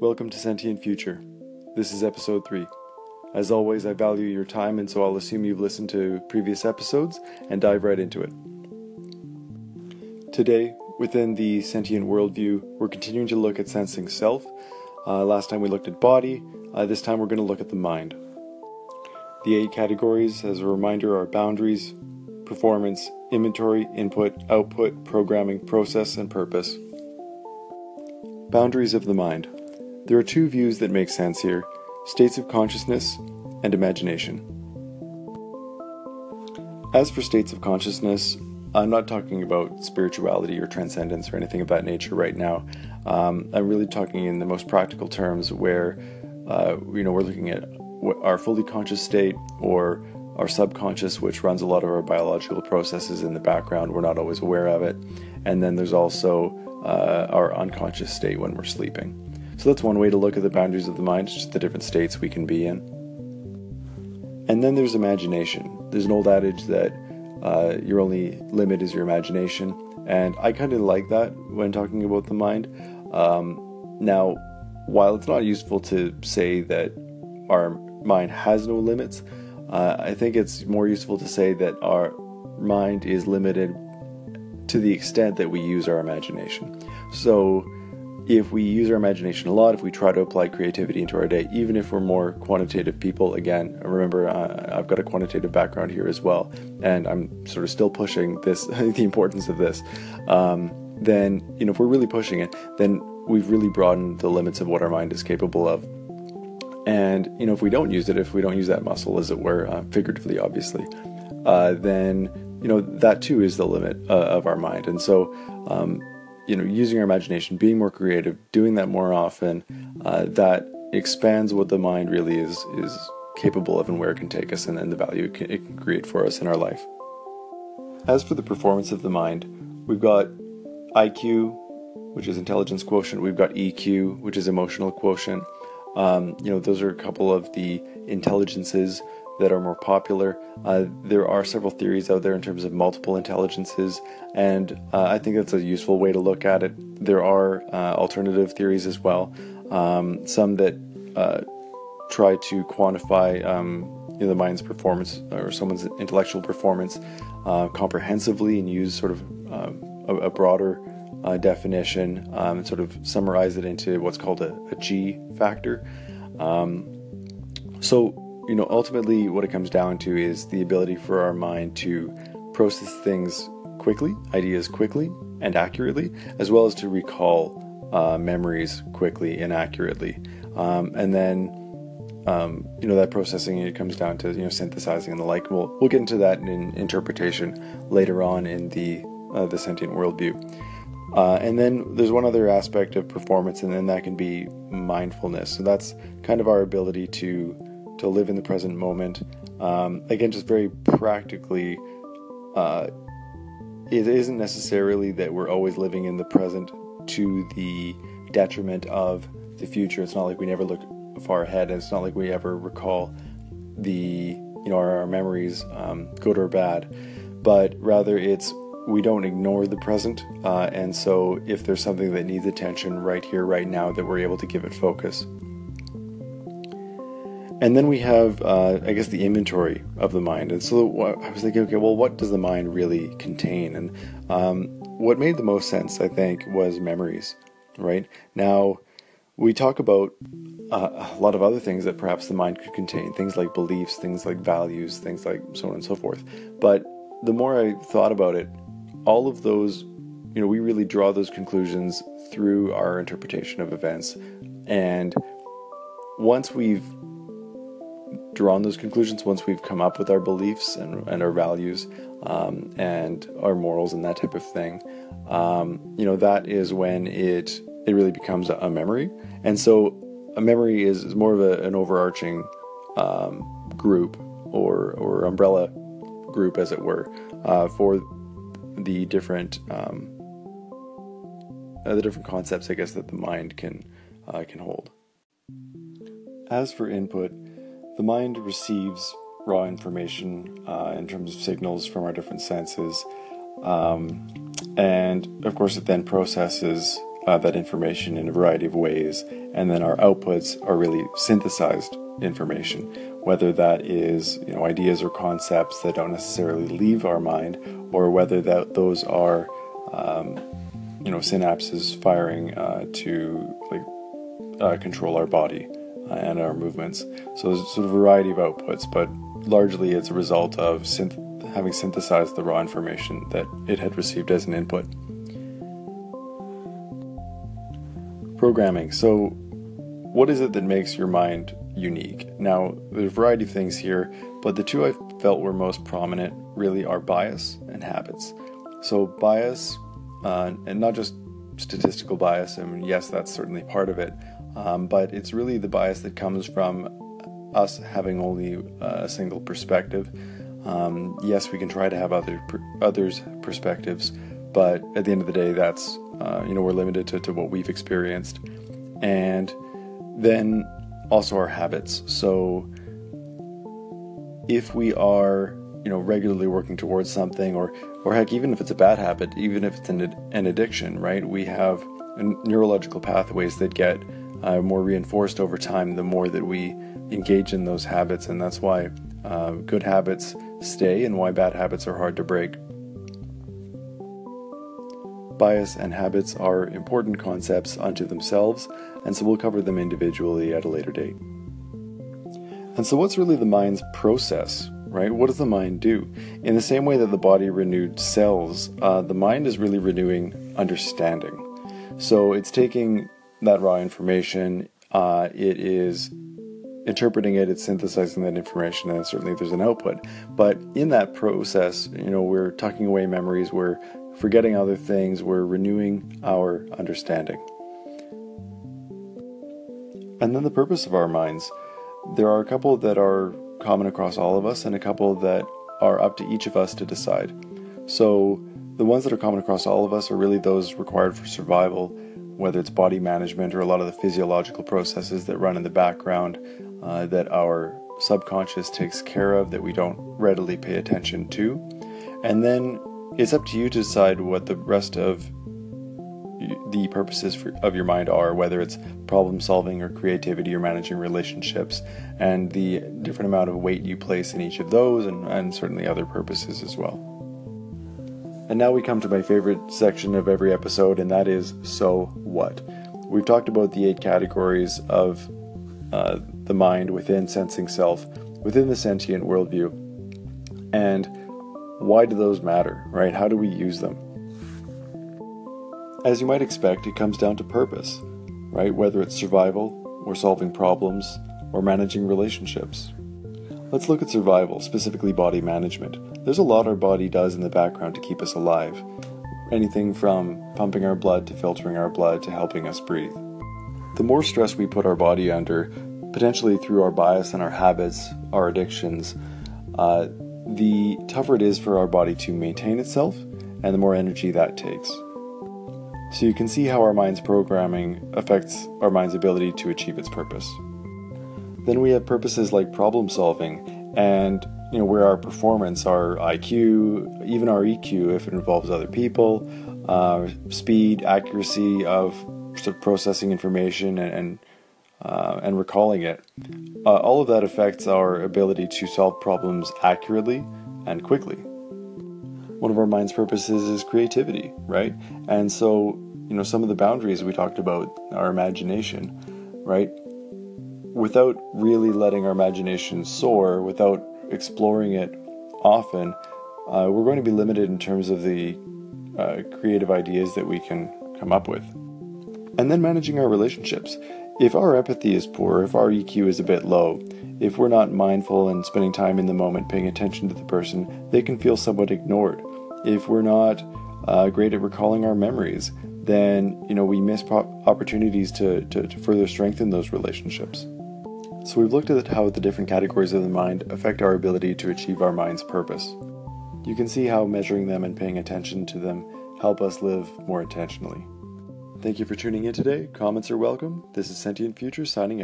Welcome to Sentient Future. This is episode 3. As always, I value your time, and so I'll assume you've listened to previous episodes and dive right into it. Today, within the sentient worldview, we're continuing to look at sensing self. Uh, last time we looked at body, uh, this time we're going to look at the mind. The eight categories, as a reminder, are boundaries, performance, inventory, input, output, programming, process, and purpose. Boundaries of the mind. There are two views that make sense here states of consciousness and imagination. As for states of consciousness, I'm not talking about spirituality or transcendence or anything of that nature right now. Um, I'm really talking in the most practical terms where, uh, you know, we're looking at our fully conscious state or our subconscious, which runs a lot of our biological processes in the background. We're not always aware of it. And then there's also uh, our unconscious state when we're sleeping. So that's one way to look at the boundaries of the mind, it's just the different states we can be in. And then there's imagination. There's an old adage that uh, your only limit is your imagination. And I kind of like that when talking about the mind. Um, now, while it's not useful to say that our mind has no limits, uh, I think it's more useful to say that our mind is limited to the extent that we use our imagination. So, if we use our imagination a lot, if we try to apply creativity into our day, even if we're more quantitative people, again, remember uh, I've got a quantitative background here as well, and I'm sort of still pushing this, the importance of this. Um, then, you know, if we're really pushing it, then we've really broadened the limits of what our mind is capable of. And, you know, if we don't use it, if we don't use that muscle, as it were, uh, figuratively, obviously, uh, then you know that too is the limit uh, of our mind and so um, you know using our imagination being more creative doing that more often uh, that expands what the mind really is is capable of and where it can take us and, then the value it can, it can create for us in our life. As for the performance of the mind we've got iq which is intelligence quotient. We've got eq which is emotional quotient. Um, you know those are a couple of the intelligences that are more popular. Uh, there are several theories out there in terms of multiple intelligences, and uh, I think that's a useful way to look at it. There are uh, alternative theories as well, um, some that uh, try to quantify um, you know, the mind's performance or someone's intellectual performance uh, comprehensively and use sort of um, a, a, broader uh, definition um, and sort of summarize it into what's called a, a G factor. Um, so you know, ultimately, what it comes down to is the ability for our mind to process things quickly, ideas quickly and accurately, as well as to recall uh, memories quickly and accurately. Um, and then, um, you know, that processing it comes down to you know synthesizing and the like. We'll we'll get into that in interpretation later on in the uh, the sentient worldview. Uh, and then there's one other aspect of performance, and then that can be mindfulness. So that's kind of our ability to to live in the present moment. Um, again, just very practically, uh, it isn't necessarily that we're always living in the present to the detriment of the future. It's not like we never look far ahead, and it's not like we ever recall the you know our, our memories, um, good or bad, but rather it's we don't ignore the present, uh, and so if there's something that needs attention right here, right now, that we're able to give it focus. And then we have, uh, I guess, the inventory of the mind. And so I was thinking, okay, well, what does the mind really contain? And um, what made the most sense, I think, was memories, right? Now, we talk about uh, a lot of other things that perhaps the mind could contain, things like beliefs, things like values, things like so on and so forth. But the more I thought about it, all of those, you know, we really draw those conclusions through our interpretation of events. And once we've drawn those conclusions once we've come up with our beliefs and, and our values um, and our morals and that type of thing. Um, you know, that is when it it really becomes a, memory. And so a memory is, is more of a, an overarching um, group or or umbrella group, as it were, uh, for the different um, uh, the different concepts, I guess, that the mind can uh, can hold. As for input, the mind receives raw information uh, in terms of signals from our different senses. Um, and of course, it then processes uh, that information in a variety of ways, and then our outputs are really synthesized information, whether that is you know ideas or concepts that don't necessarily leave our mind, or whether that those are um, you know synapses firing uh, to like uh, control our body and our movements. So there's sort of a variety of outputs, but largely it's a result of synth- having synthesized the raw information that it had received as an input. Programming. So, what is it that makes your mind unique? Now, there's a variety of things here, but the two I felt were most prominent really are bias and habits. So, bias, uh, and not just statistical bias, I mean, yes, that's certainly part of it, um, but it's really the bias that comes from us having only uh, a single perspective. Um, yes, we can try to have other per- others' perspectives, but at the end of the day, that's uh, you know we're limited to, to what we've experienced, and then also our habits. So if we are you know regularly working towards something, or or heck, even if it's a bad habit, even if it's an, an addiction, right? We have neurological pathways that get uh, more reinforced over time the more that we engage in those habits, and that's why uh, good habits stay and why bad habits are hard to break. Bias and habits are important concepts unto themselves, and so we'll cover them individually at a later date. And so, what's really the mind's process, right? What does the mind do? In the same way that the body renewed cells, uh, the mind is really renewing understanding. So, it's taking that raw information, uh, it is interpreting it, it's synthesizing that information, and certainly there's an output. But in that process, you know, we're tucking away memories, we're forgetting other things, we're renewing our understanding. And then the purpose of our minds. There are a couple that are common across all of us, and a couple that are up to each of us to decide. So, the ones that are common across all of us are really those required for survival, whether it's body management or a lot of the physiological processes that run in the background uh, that our subconscious takes care of that we don't readily pay attention to. And then it's up to you to decide what the rest of the purposes for, of your mind are, whether it's problem solving or creativity or managing relationships, and the different amount of weight you place in each of those, and, and certainly other purposes as well. And now we come to my favorite section of every episode, and that is So What? We've talked about the eight categories of uh, the mind within sensing self, within the sentient worldview. And why do those matter, right? How do we use them? As you might expect, it comes down to purpose, right? Whether it's survival, or solving problems, or managing relationships. Let's look at survival, specifically body management. There's a lot our body does in the background to keep us alive. Anything from pumping our blood to filtering our blood to helping us breathe. The more stress we put our body under, potentially through our bias and our habits, our addictions, uh, the tougher it is for our body to maintain itself and the more energy that takes. So you can see how our mind's programming affects our mind's ability to achieve its purpose. Then we have purposes like problem solving and you know where our performance, our IQ, even our EQ if it involves other people, uh, speed, accuracy of sort of processing information and, and uh, and recalling it. Uh, all of that affects our ability to solve problems accurately and quickly. One of our mind's purposes is creativity, right? And so, you know, some of the boundaries we talked about, our imagination, right? Without really letting our imagination soar, without exploring it often, uh, we're going to be limited in terms of the uh, creative ideas that we can come up with. And then managing our relationships. If our empathy is poor, if our EQ is a bit low, if we're not mindful and spending time in the moment paying attention to the person, they can feel somewhat ignored. If we're not uh, great at recalling our memories, then you know we miss opportunities to, to, to further strengthen those relationships. So we've looked at how the different categories of the mind affect our ability to achieve our mind's purpose. You can see how measuring them and paying attention to them help us live more intentionally. Thank you for tuning in today. Comments are welcome. This is Sentient Future signing out.